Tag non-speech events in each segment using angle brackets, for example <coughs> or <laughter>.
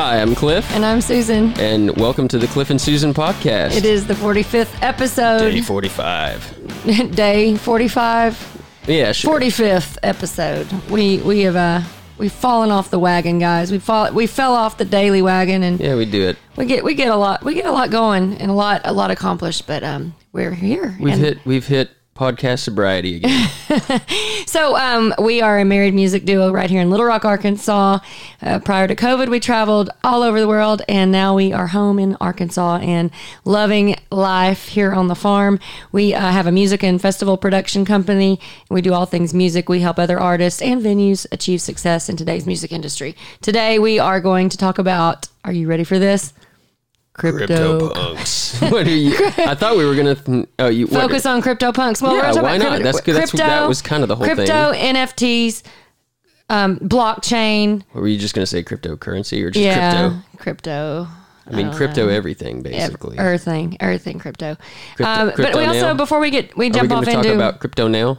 Hi, I'm Cliff, And I'm Susan. and welcome to the Cliff and Susan podcast. It is the 45th episode, day 45. <laughs> day 45, Yeah, sure. 45th episode. We we have uh we've fallen off the wagon, guys. We fall we fell off the daily wagon, and Yeah, we do it. we get we get a lot we get a lot going and a lot a lot accomplished. But um, we're here. We've hit we've hit podcast sobriety again. <laughs> So um, we are a married music duo right here in Little Rock, Arkansas. Uh, prior to COVID, we traveled all over the world, and now we are home in Arkansas and loving life here on the farm. We uh, have a music and festival production company. We do all things music. We help other artists and venues achieve success in today's music industry. Today, we are going to talk about. Are you ready for this? Crypto. punks. <laughs> what are you? I thought we were gonna. Th- oh, you what- Focus on CryptoPunks. Well, Yeah, we're why not? crypto- That's good. That's- that was kind of the whole thing. Crypto, NFTs, um, blockchain. Were you just gonna say cryptocurrency or just Yeah, crypto? crypto. I mean, don't crypto know. everything basically. Everything, everything crypto. Crypto- um, but crypto we also, now? before we get, we Are we jump going off to talk into about crypto now?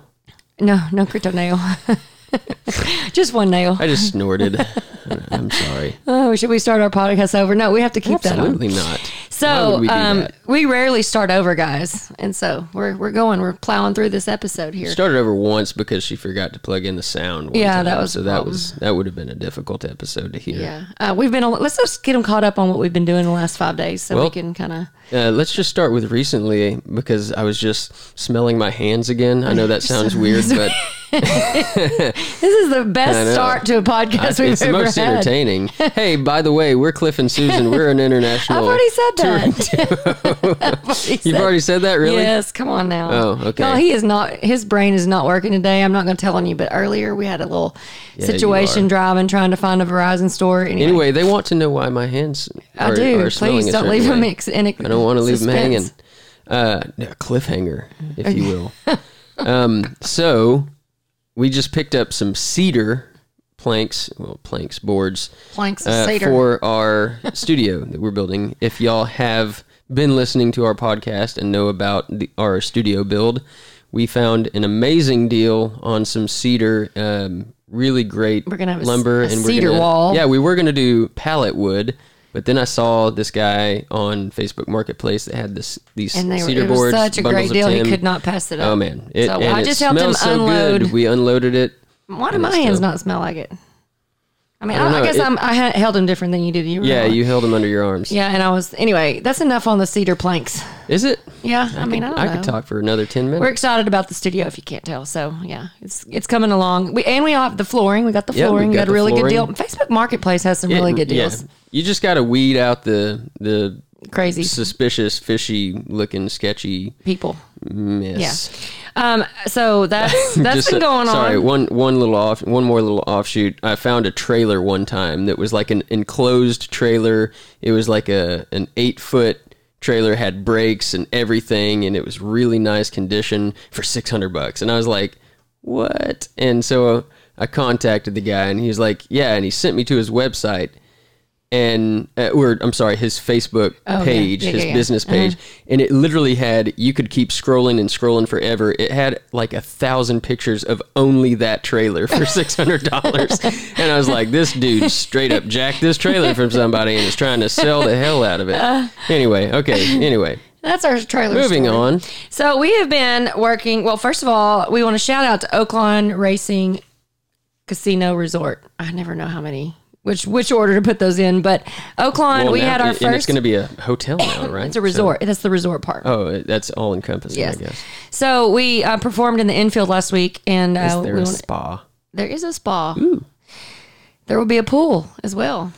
no, no crypto nail, <laughs> <laughs> just one nail. I just snorted. <laughs> I'm sorry. Oh, should we start our podcast over? No, we have to keep that on. Absolutely not. So, we um, we rarely start over, guys, and so we're we're going, we're plowing through this episode here. started over once because she forgot to plug in the sound. Yeah, that was so that was that would have been a difficult episode to hear. Yeah, uh, we've been. Let's just get them caught up on what we've been doing the last five days, so we can kind of. Uh, let's just start with recently because I was just smelling my hands again. I know that <laughs> sounds weird, but <laughs> This is the best start to a podcast we've it's the ever most had. entertaining. <laughs> hey, by the way, we're Cliff and Susan. We're an <laughs> international. I've already said that. Already You've said- already said that, really? Yes, come on now. Oh, okay. No, he is not. His brain is not working today. I'm not going to tell on you, but earlier we had a little you situation driving, trying to find a Verizon store. Anyway, Anyway, they want to know why my hands are, I do. Please don't leave them ex- in. I don't want to leave them hanging. Uh, a cliffhanger, if you will. um, so we just picked up some cedar planks, well, planks, boards Planks of uh, cedar. for our studio that we're building. If y'all have been listening to our podcast and know about the, our studio build, we found an amazing deal on some cedar. Um, really great We're gonna have a lumber a and cedar we're gonna, wall. Yeah, we were gonna do pallet wood, but then I saw this guy on Facebook Marketplace that had this these and they were, cedar it was boards. such a bundles great of deal. He tin. could not pass it up. Oh man! It, so and I it just helped him smells so unload. good. We unloaded it. Why do and my it's hands still- not smell like it? I mean, I I, I, guess It- I'm, I held him different than you did. You Yeah, you held them under your arms. Yeah, and I was anyway. That's enough on the cedar planks. Is it? Yeah, I, mean, I don't I know. could talk for another ten minutes. We're excited about the studio, if you can't tell. So yeah, it's it's coming along. We and we have the flooring. We got the Yeah, flooring. we got got, a really flooring. good deal. Facebook Marketplace has some Yeah, really mm, good yeah. deals. You just got to weed out the the Crazy suspicious, fishy looking, sketchy people. mess. Um. So that's <laughs> that's been a- going sorry, on. Sorry, one one little off, one more little offshoot. I found a trailer one time that was like an enclosed trailer. It was like a an eight foot trailer, had brakes and everything, and it was really nice condition for six hundred bucks. And I was like, what? And so I contacted the guy, and he was like, yeah, and he sent me to his website. And uh, or I'm sorry, his Facebook Oh, page, Yeah, his yeah, yeah. business page, and it literally had you could keep scrolling and scrolling forever. It had like a thousand pictures of only that trailer for <laughs> six hundred dollars, and I was like, this dude straight up jacked this trailer from somebody and is trying to sell the hell out of it. Anyway, okay. Anyway, That's our trailer. moving story. on. So we have been working. Well, first of all, we want to shout out to Oaklawn Racing Casino Resort. I never know how many. Which which order to put those in, but Oaklawn, Well, we now- had our and first. it's going to be a hotel now, <coughs> right? it's a resort. That's the resort part. oh, that's all encompassing, Yes. I guess. So we uh, performed in the infield last week, and uh, Is there we a wanna- spa? there is a spa. There will be a pool as well.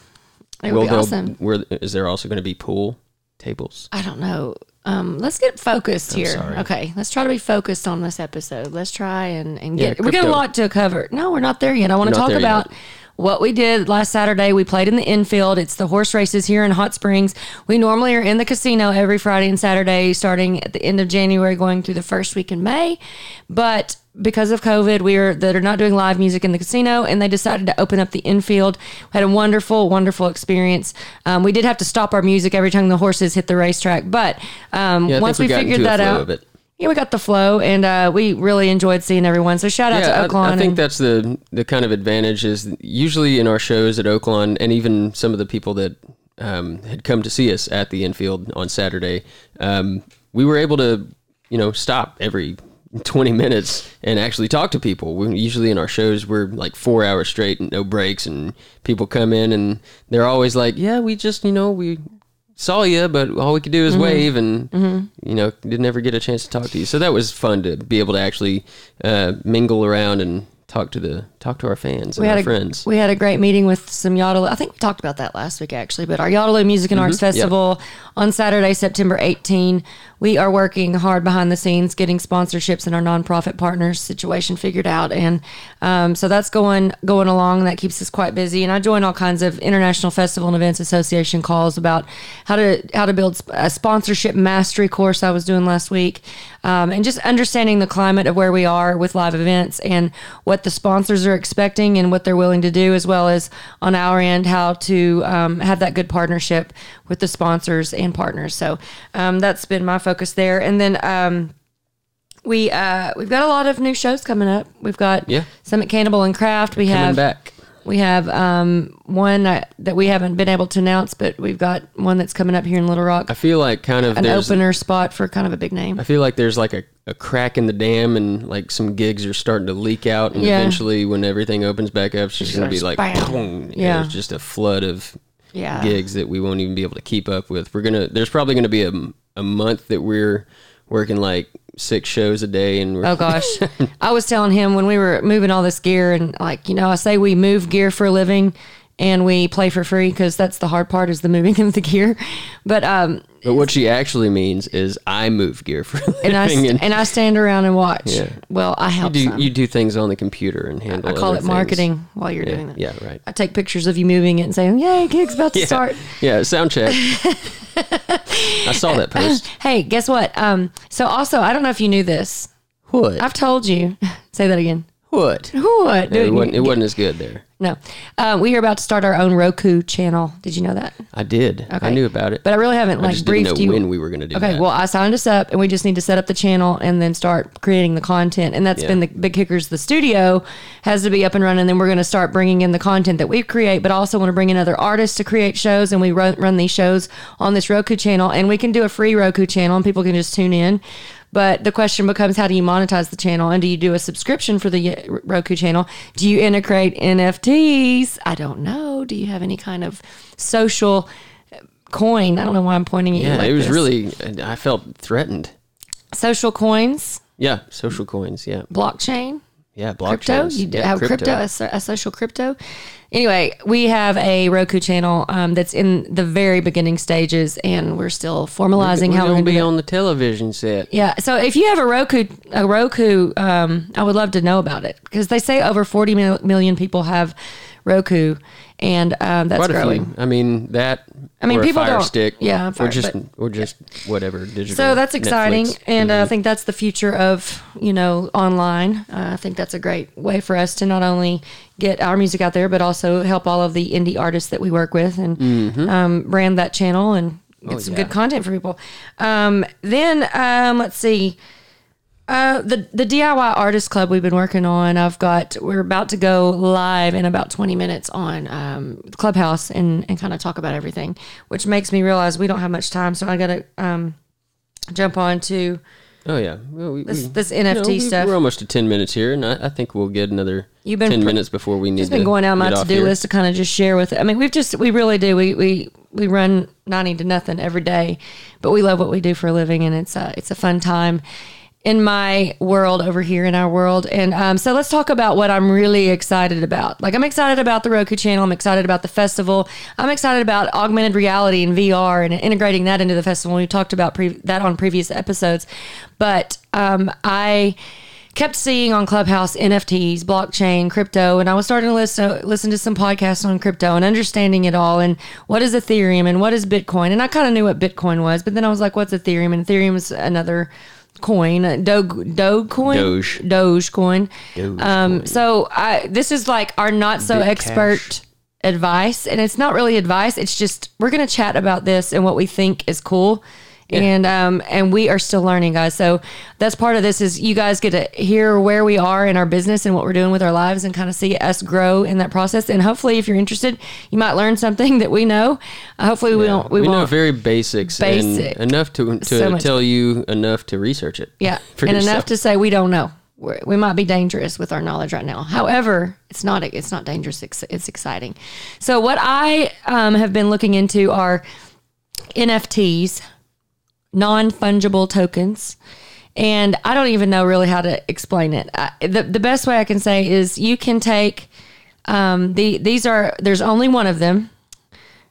It will be awesome. where is there also going to be pool tables? I don't know. Um, let's get focused here. sorry. Okay, let's try to be focused on this episode. Let's try and, and Yeah, get. we got a lot to cover. No, we're not there yet. I want to talk about yet. What we did last Saturday. We played in the infield. It's the horse races here in Hot Springs. We normally are in the casino every Friday and Saturday, starting at the end of January, going through the first week in May. But because of COVID, we are that are not doing live music in the casino, and they decided to open up the infield. We had a wonderful, wonderful experience. Um, we did have to stop our music every time the horses hit the racetrack, but um, Yeah, once we, we, figured that out. Yeah, we got the flow, and uh, we really enjoyed seeing everyone. So shout out Yeah, to Oaklawn. I, I think and- that's the the kind of advantage is usually in our shows at Oaklawn, and even some of the people that um, had come to see us at the infield on Saturday, um, we were able to, you know, stop every 20 minutes and actually talk to people. We, usually in our shows, we're like four hours straight and no breaks, and people come in and they're always like, "Yeah, we just, you know, we." Saw you, but all we could do is Mm-hmm. wave, and you know, didn't ever get a chance to talk to you. So that was fun to be able to actually uh, mingle around and talk to the talk to our fans and we our had a, friends. We had a great meeting with some Yodel. I think we talked about that last week actually, but our Yodeloo Music and Arts Festival on Saturday, September 18. We are working hard behind the scenes, getting sponsorships and our nonprofit partners situation figured out, and um, so that's going going along. That keeps us quite busy. And I join all kinds of international festival and events association calls about how to how to build a sponsorship mastery course I was doing last week, um, and just understanding the climate of where we are with live events and what the sponsors are expecting and what they're willing to do, as well as on our end how to um, have that good partnership with the sponsors and partners. So um, that's been my focus there, and then. Um, we uh, we've got a lot of new shows coming up. We've got Yeah. Summit Cannibal and Craft. We Coming have back. We have um, one uh, that we haven't been able to announce, but we've got one that's coming up here in Little Rock. I feel like kind of An there's. opener spot for kind of a big name. I feel like there's like a, a crack in the dam, and like some gigs are starting to leak out, and Yeah. eventually, when everything opens back up, it's just gonna be like, Bam. boom, Yeah. there's just a flood of Yeah. gigs that we won't even be able to keep up with. We're gonna. There's probably gonna be a, a month that we're working like six shows a day, and Oh gosh, <laughs> I was telling him when we were moving all this gear, and like you know, I say we move gear for a living, and we play for free because that's the hard part is the moving <laughs> of the gear. But um, But what she actually means is I move gear for a living, and I st- and I stand around and watch. Yeah. Well, I you help. do some. you do things on the computer and handle. It. I call it things. marketing while you're doing that. yeah, right. I take pictures of you moving it and saying, "Yay, gig's about to Yeah, start." yeah. Sound check. <laughs> I saw that post. <laughs> Hey, guess what? Um, so also, I don't know if you knew this. What? I've told you. <laughs> Say that again. What? What? Yeah, it, wasn't, it wasn't as good there. No. Uh, we are about to start our own Roku channel. Did you know that? I did. I knew about it. But I really haven't I like just didn't briefed know you. when we were going to do Okay, that. well, I signed us up, and we just need to set up the channel and then start creating the content. And that's Yeah. been the big kickers. The studio has to be up and running. Then we're going to start bringing in the content that we create, but also want to bring in other artists to create shows. And we run, run these shows on this Roku channel, and we can do a free Roku channel, and people can just tune in. But the question becomes, how do you monetize the channel? And do you do a subscription for the Roku channel? Do you integrate NFTs? I don't know. Do you have any kind of social coin? I don't know why I'm pointing at you. yeah, like it was this. really. I felt threatened. social coins, Yeah, social coins. Yeah, blockchain, yeah, crypto. blockchains. You do yeah, have crypto, a, so- a social crypto. Anyway, we have a Roku channel um, that's in the very beginning stages, and we're still formalizing We're how we're gonna be be on the television set. Yeah. So if you have a Roku, a Roku, um, I would love to know about it because they say over 40 mil- million people have Roku, and um, that's Quite a growing. few. I mean that. I mean, or a people Fire don't- Stick. yeah, Fire- or just but- or just whatever digital. So that's exciting, Netflix. and Mm-hmm. uh, I think that's the future of you know online. Uh, I think that's a great way for us to not only get our music out there, but also help all of the indie artists that we work with and um, brand that channel and get Mm-hmm. Oh, some yeah. good content for people. Um, then um, let's see. Uh, the the DIY artist club we've been working on. I've got we're about to go live in about twenty minutes on um, Clubhouse and and kind of talk about everything, which makes me realize we don't have much time. So I got to um, jump on to Oh yeah, well, we, this we- this you know, NFT stuff. We're almost to ten minutes here, and I, I think we'll get another You've been ten pr- minutes before we need to. been going down my to do here. list to kind of just share with. I mean, we've just we really do. We we we run ninety to nothing every day, but we love what we do for a living, and it's a it's a fun time in my world over here in our world. And um, so let's talk about what I'm really excited about. Like I'm excited about the Roku channel. I'm excited about the festival. I'm excited about augmented reality and VR and integrating that into the festival. We talked about pre- that on previous episodes, but um, I kept seeing on Clubhouse NFTs, blockchain, crypto, and I was starting to listen listen to some podcasts on crypto and understanding it all and what is Ethereum and what is Bitcoin. And I kind of knew what Bitcoin was, but then I was like, what's Ethereum? And Ethereum is another coin, uh, Doge, coin, Doge. coin. Dogecoin. Um, so I this is like our not so expert advice, and it's not really advice. It's just we're gonna chat about this and what we think is cool. And um and we are still learning, guys. So that's part of this is you guys get to hear where we are in our business and what we're doing with our lives and kind of see us grow in that process. And hopefully, if you're interested, you might learn something <laughs> that we know. Uh, hopefully, we don't. We, we know very basics Basic. and enough to to So tell you enough to research it. Yeah, <laughs> and yourself. enough to say we don't know. We might be dangerous with our knowledge right now. However, it's not. It's not dangerous. It's, it's exciting. So what I um, have been looking into are NFTs, non fungible tokens, and I don't even know really how to explain it. I, the The best way I can say is you can take um, the these are there's only one of them.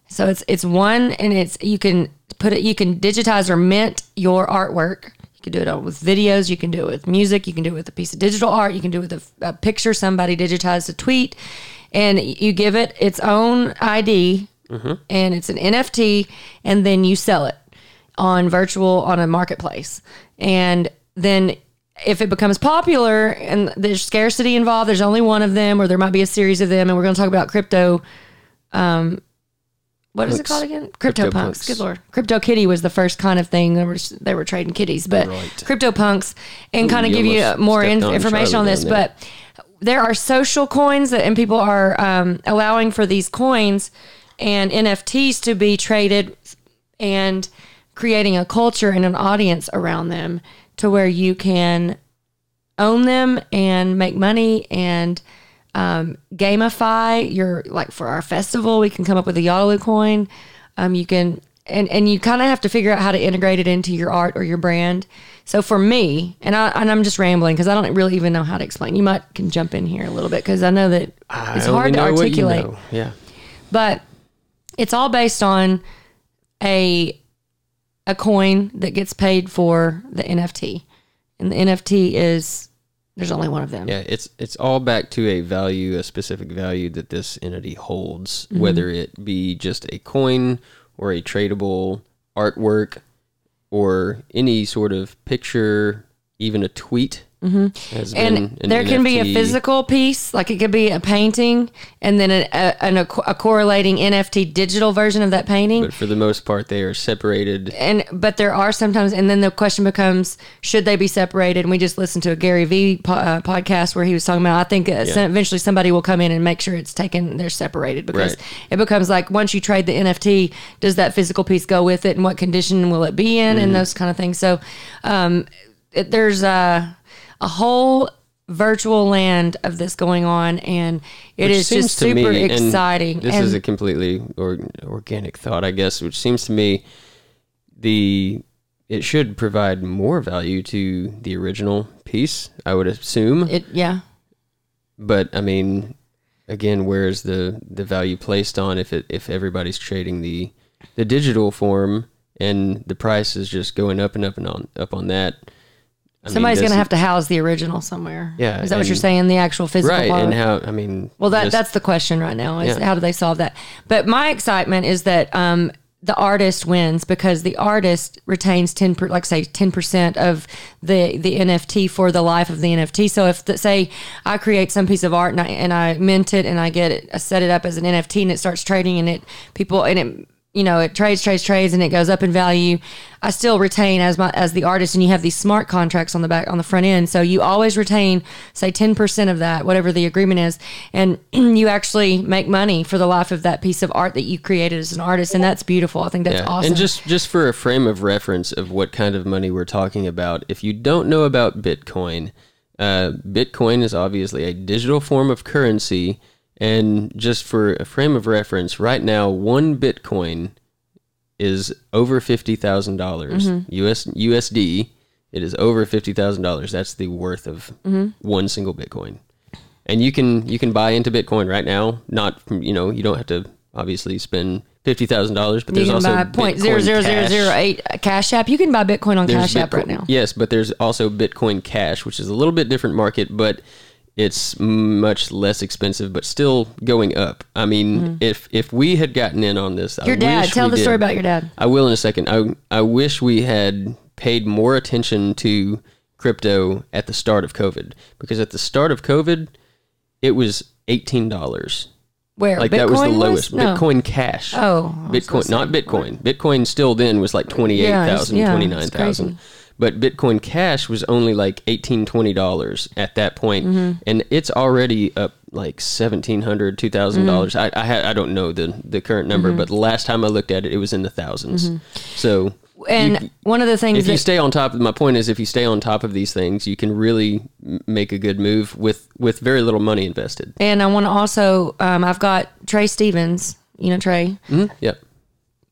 So it's it's one, and it's you can put it, you can digitize or mint your artwork. You can do it with videos. You can do it with music. You can do it with a piece of digital art. You can do it with a, a picture somebody digitized a tweet, and you give it its own ID, and it's an NFT, and then you sell it on virtual on a marketplace, and then if it becomes popular and there's scarcity involved, there's only one of them, or there might be a series of them, and we're going to talk about crypto. Um, what is it called again? Crypto, Crypto punks. punks. Good lord, crypto kitty was the first kind of thing. They were they were trading kitties, but Right. crypto punks, and Ooh, kind of give you more in, on information on this. But there are social coins that, and people are um, allowing for these coins and NFTs to be traded and creating a culture and an audience around them to where you can own them and make money and um, gamify your like for our festival we can come up with a Yalu coin um, you can and and you kind of have to figure out how to integrate it into your art or your brand so for me and I and I'm just rambling because I don't really even know how to explain you might can jump in here a little bit because I know that I it's hard to what you articulate know. Yeah. but it's all based on a a coin that gets paid for the NFT, and the NFT is there's only one of them. Yeah, it's it's all back to a value, a specific value that this entity holds, Mm-hmm. whether it be just a coin or a tradable artwork or any sort of picture, even a tweet. Mm-hmm. And an there can be a physical piece, like it could be a painting, and then a, a, an, a, correlating NFT digital version of that painting. but for the most part, they are separated. and but there are sometimes and then the question becomes should they be separated and we just listened to a gary vee po- uh, podcast where he was talking about i think uh, some- eventually somebody will come in and make sure it's taken they're separated because Right. it becomes like once you trade the nft does that physical piece go with it and what condition will it be in Mm-hmm. and those kind of things so um, it, there's a, a whole virtual land of this going on and it Which is just super me- and exciting This and is a completely or, organic thought, I guess, which seems to me the it should provide more value to the original piece. I would assume, it yeah but I mean, again, where's the the value placed on if it if everybody's trading the the digital form and the price is just going up and up and on up on that? I mean, Somebody's going to have to house the original somewhere. Yeah, Is that what you're saying? The actual physical right part? and how I mean, well, that just- that's the question right now is Yeah. how do they solve that? But my excitement is that um, the artist wins because the artist retains 10 per, like say 10% of the the NFT for the life of the NFT. So if the, say I create some piece of art and I and I mint it and I get it I set it up as an NFT and it starts trading and it people and it you know it trades trades trades and it goes up in value. I still retain as my as the artist and you have these smart contracts on the back on the front end. So you always retain say 10% of that whatever the agreement is and <clears throat> you actually make money for the life of that piece of art that you created as an artist and that's beautiful. I think that's Yeah, awesome. And just just for a frame of reference of what kind of money we're talking about, if you don't know about Bitcoin, uh, Bitcoin is obviously a digital form of currency. And just for a frame of reference, right now one Bitcoin is over fifty thousand dollars mm-hmm. US USD. It is over fifty thousand dollars. That's the worth of mm-hmm. one single Bitcoin. And you can you can buy into Bitcoin right now. Not you know you don't have to obviously spend fifty thousand dollars, but you there's also buy point Bitcoin zero zero zero Cash. zero eight uh, cash app you can buy bitcoin on There's cash app right now Yes, but there's also Bitcoin Cash, which is a little bit different market, but it's much less expensive, but still going up. I mean, if if we had gotten in on this, Mm-hmm. your I dad tell the did. story about your dad I will in a second. I I wish we had paid more attention to crypto at the start of COVID because at the start of COVID, it was eighteen dollars Where Like that was the Bitcoin lowest. No. Bitcoin Cash. Oh, Bitcoin, not Bitcoin. Bitcoin still then was like 28,000, Yeah, it's- yeah, 29,000. it's But Bitcoin Cash was only like 18 $20 at that point, Mm-hmm. and it's already up like $1,700, $2,000. dollars Mm-hmm. I I, ha- I don't know the, the current number, but the last time I looked at it, it was in the 1000s So Mm-hmm. And you- one of the things if you stay on top of my point is if you stay on top of these things, you can really make a good move with with very little money invested. And I want to also, um, I've got Trey Stevens. You know Trey. Mm-hmm. Yep.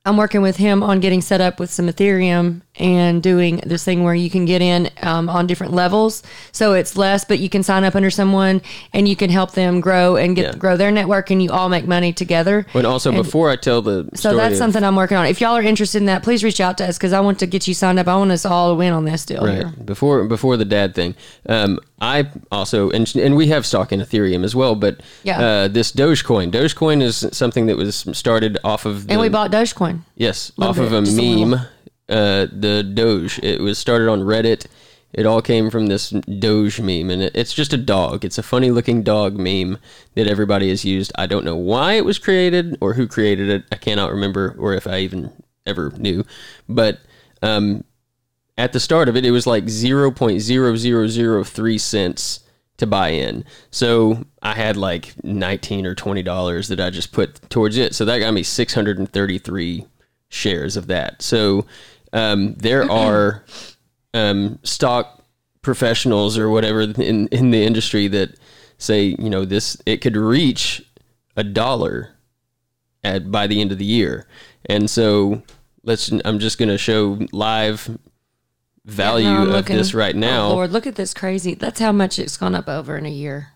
I'm working with him on getting set up with some Ethereum and doing this thing where you can get in um, on different levels. So it's less, but you can sign up under someone and you can help them grow and get Yeah. grow their network, and you all make money together. And also, before I tell the So that's of- something I'm working on. If y'all are interested in that, please reach out to us because I want to get you signed up. I want us all to win on this deal here. Before before the dad thing, um, I also and and we have stock in Ethereum as well, but Yeah. uh, this Dogecoin, Dogecoin is something that was started off of the, And we bought Dogecoin. yes off of bit, a a meme, little. Uh, the Doge. It was started on Reddit. It all came from this Doge meme, and it, it's just a dog. It's a funny looking dog meme that everybody has used. I don't know why it was created or who created it. I cannot remember, or if I even ever knew. But um, at the start of it, it was like 0.0003 cents to buy in. So I had like 19 or 20 dollars that I just put towards it. So that got me 633 shares of that. So um, there are um, stock professionals or whatever in in the industry that say you know this it could reach a dollar at by the end of the year, and so let's. I'm just going to show live value No, of looking- this right now. Oh, Lord, look at this crazy. That's how much it's gone up over in a year.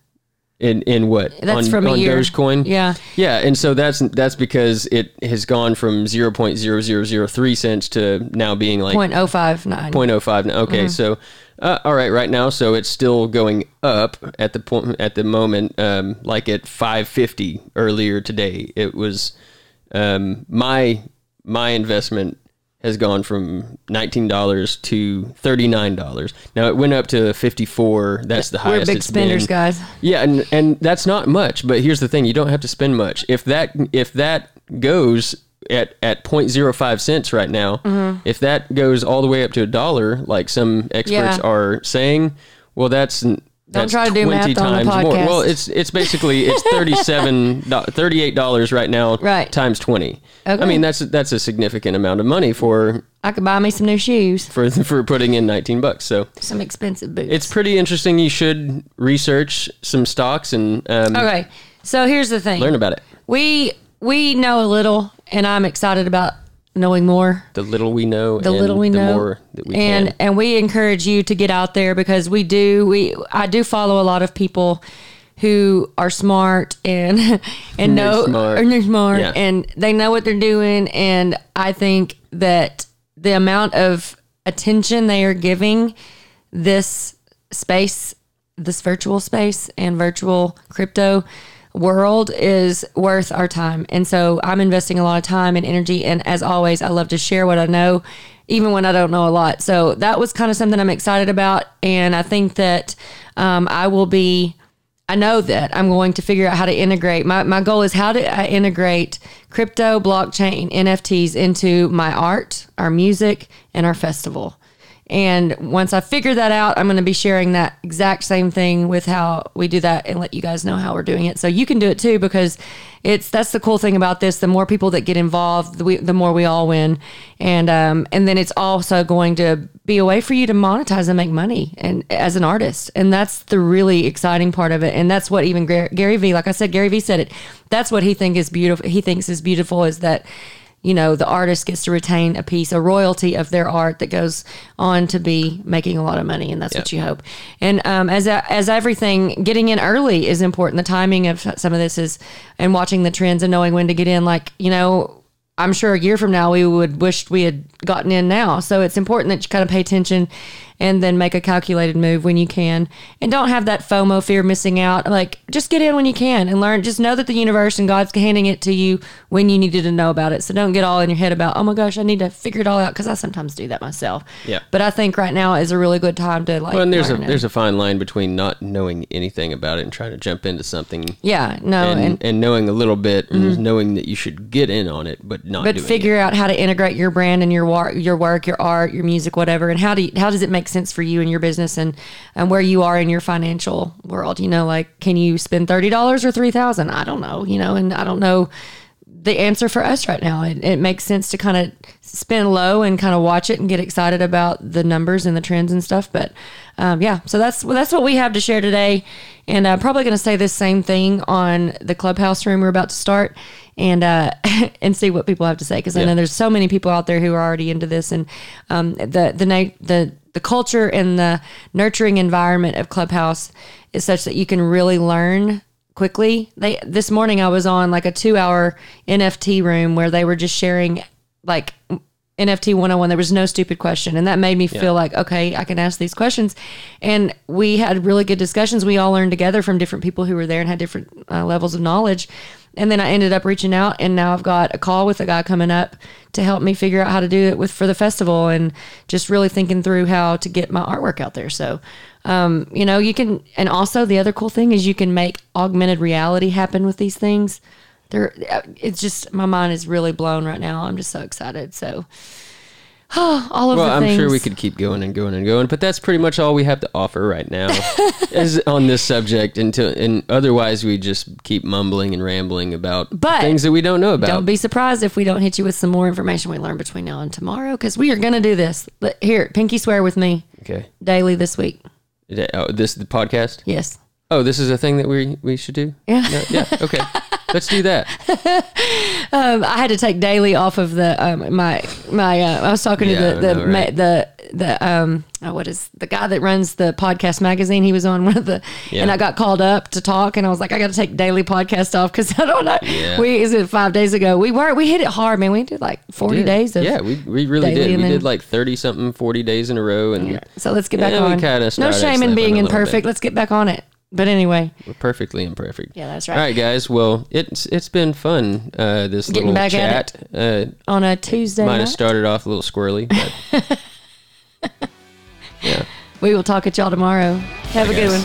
In in what That's on, from a on year. Dogecoin? Yeah. Yeah, and so that's that's because it has gone from zero point zero zero zero three cents to now being like Point oh five nine. 0.05. Okay, Mm-hmm. so uh, all right, right now, so it's still going up at the point at the moment, um, like at 550 earlier today. It was um, my my investment has gone from nineteen dollars to thirty nine dollars. Now it went up to fifty four. That's the highest. We're big it's spenders, been. guys. Yeah, and and that's not much, but here's the thing: you don't have to spend much. If that if that goes at at 0.05 cents right now, Mm-hmm. if that goes all the way up to a dollar, like some experts Yeah. are saying, well, that's that's try to do math 20 on the times more. podcast. Well, it's it's basically it's 37 <laughs> 38 dollars right now, Right. Times 20. Okay. I mean, that's that's a significant amount of money for I could buy me some new shoes, for <laughs> for putting in 19 bucks. So some expensive boots. it's pretty interesting. You should research some stocks and um, okay. So here's the thing. learn about it. We we know a little, and I'm excited about knowing more. The little we know, The and little we the know, more that we and can. and we encourage you to get out there because we do. We I do follow a lot of people who are smart and <laughs> and know smart. and they're smart Yeah. and they know what they're doing. And I think that the amount of attention they are giving this space, this virtual space and virtual crypto world is worth our time. And so I'm investing a lot of time and energy. And as always, I love to share what I know, even when I don't know a lot. So that was kind of something I'm excited about. And I think that um, I will be. I know that I'm going to figure out how to integrate. My, my goal is how do I integrate crypto, blockchain, NFTs into my art, our music, and our festival. And once I figure that out, I'm going to be sharing that exact same thing with how we do that and let you guys know how we're doing it. So you can do it too because it's that's the cool thing about this. The more people that get involved, the, we, the more we all win. And um, and then it's also going to be a way for you to monetize and make money and as an artist. And that's the really exciting part of it. And that's what even Gar- Gary Vee, like I said, Gary Vee said it. That's what he think is beautiful. He thinks is beautiful is that you know the artist gets to retain a piece a royalty of their art that goes on to be making a lot of money and that's what you hope. And um, as as everything getting in early is important. The timing of some of this is and watching the trends and knowing when to get in like you know I'm sure a year from now we would wish we had gotten in now. So it's important that you kind of pay attention and then make a calculated move when you can. And don't have that FOMO fear missing out. Like just get in when you can and learn. Just know that the universe and God's handing it to you when you needed to know about it. So don't get all in your head about, oh my gosh, I need to figure it all out because I sometimes do that myself. Yeah. But I think right now is a really good time to like. Well, and there's a and- there's a fine line between not knowing anything about it and trying to jump into something yeah no and, and, and, knowing a little bit and mm-hmm. knowing that you should get in on it, but not. but figure out how to integrate your brand and your work, your work, your art, your music, whatever, and how do you, how does it make sense for you and your business and and where you are in your financial world? You know, like can you spend thirty dollars or three thousand? I don't know. You know, and I don't know the answer for us right now. It, it makes sense to kind of spin low and kind of watch it and get excited about the numbers and the trends and stuff. But um, yeah, so that's well, that's what we have to share today. And I'm probably going to say this same thing on the clubhouse room we're about to start, and uh, <laughs> and see what people have to say because I know there's so many people out there who are already into this, and um, the the na- the the culture and the nurturing environment of clubhouse is such that you can really learn quickly. They this morning I was on like a 2-hour NFT room where they were just sharing like NFT 101 there was no stupid question and that made me feel like okay, I can ask these questions. And we had really good discussions. We all learned together from different people who were there and had different uh, levels of knowledge. And then I ended up reaching out and now I've got a call with a guy coming up to help me figure out how to do it with for the festival and just really thinking through how to get my artwork out there. So um, you know, you can, and also the other cool thing is you can make augmented reality happen with these things. They're, it's just my mind is really blown right now. I'm just so excited. So, <sighs> all of Well, I'm things. sure we could keep going and going and going, but that's pretty much all we have to offer right now <laughs> is on this subject. Until and otherwise, we just keep mumbling and rambling about But things that we don't know about. Don't be surprised if we don't hit you with some more information we learn between now and tomorrow because we are going to do this. Here, Pinky swear with me okay. daily this week. Oh, this the podcast. Yes. Oh, this is a thing that we we should do. Yeah. No, yeah. Okay. Let's do that. <laughs> Um, I had to take daily off of the um, my my. Uh, I was talking Yeah, to the the know, right? ma- the the um oh, what is the guy that runs the podcast magazine? He was on one of the, Yeah. and I got called up to talk, and I was like, I got to take daily podcast off because <laughs> I don't know. Yeah. We is it five days ago? We were we hit it hard, man. We did like forty days. Of, yeah, we, we really did. and We then- did like thirty something, forty days in a row, and So let's get back on. No shame in being imperfect. Let's get back on it. But anyway, we're perfectly imperfect. Yeah, that's right. All right, guys. Well, it's it's been fun. Uh, this Getting little back at chat. Uh, on a Tuesday might night, have started off a little squirrely, but <laughs> yeah. we will talk at y'all tomorrow. Have a good one.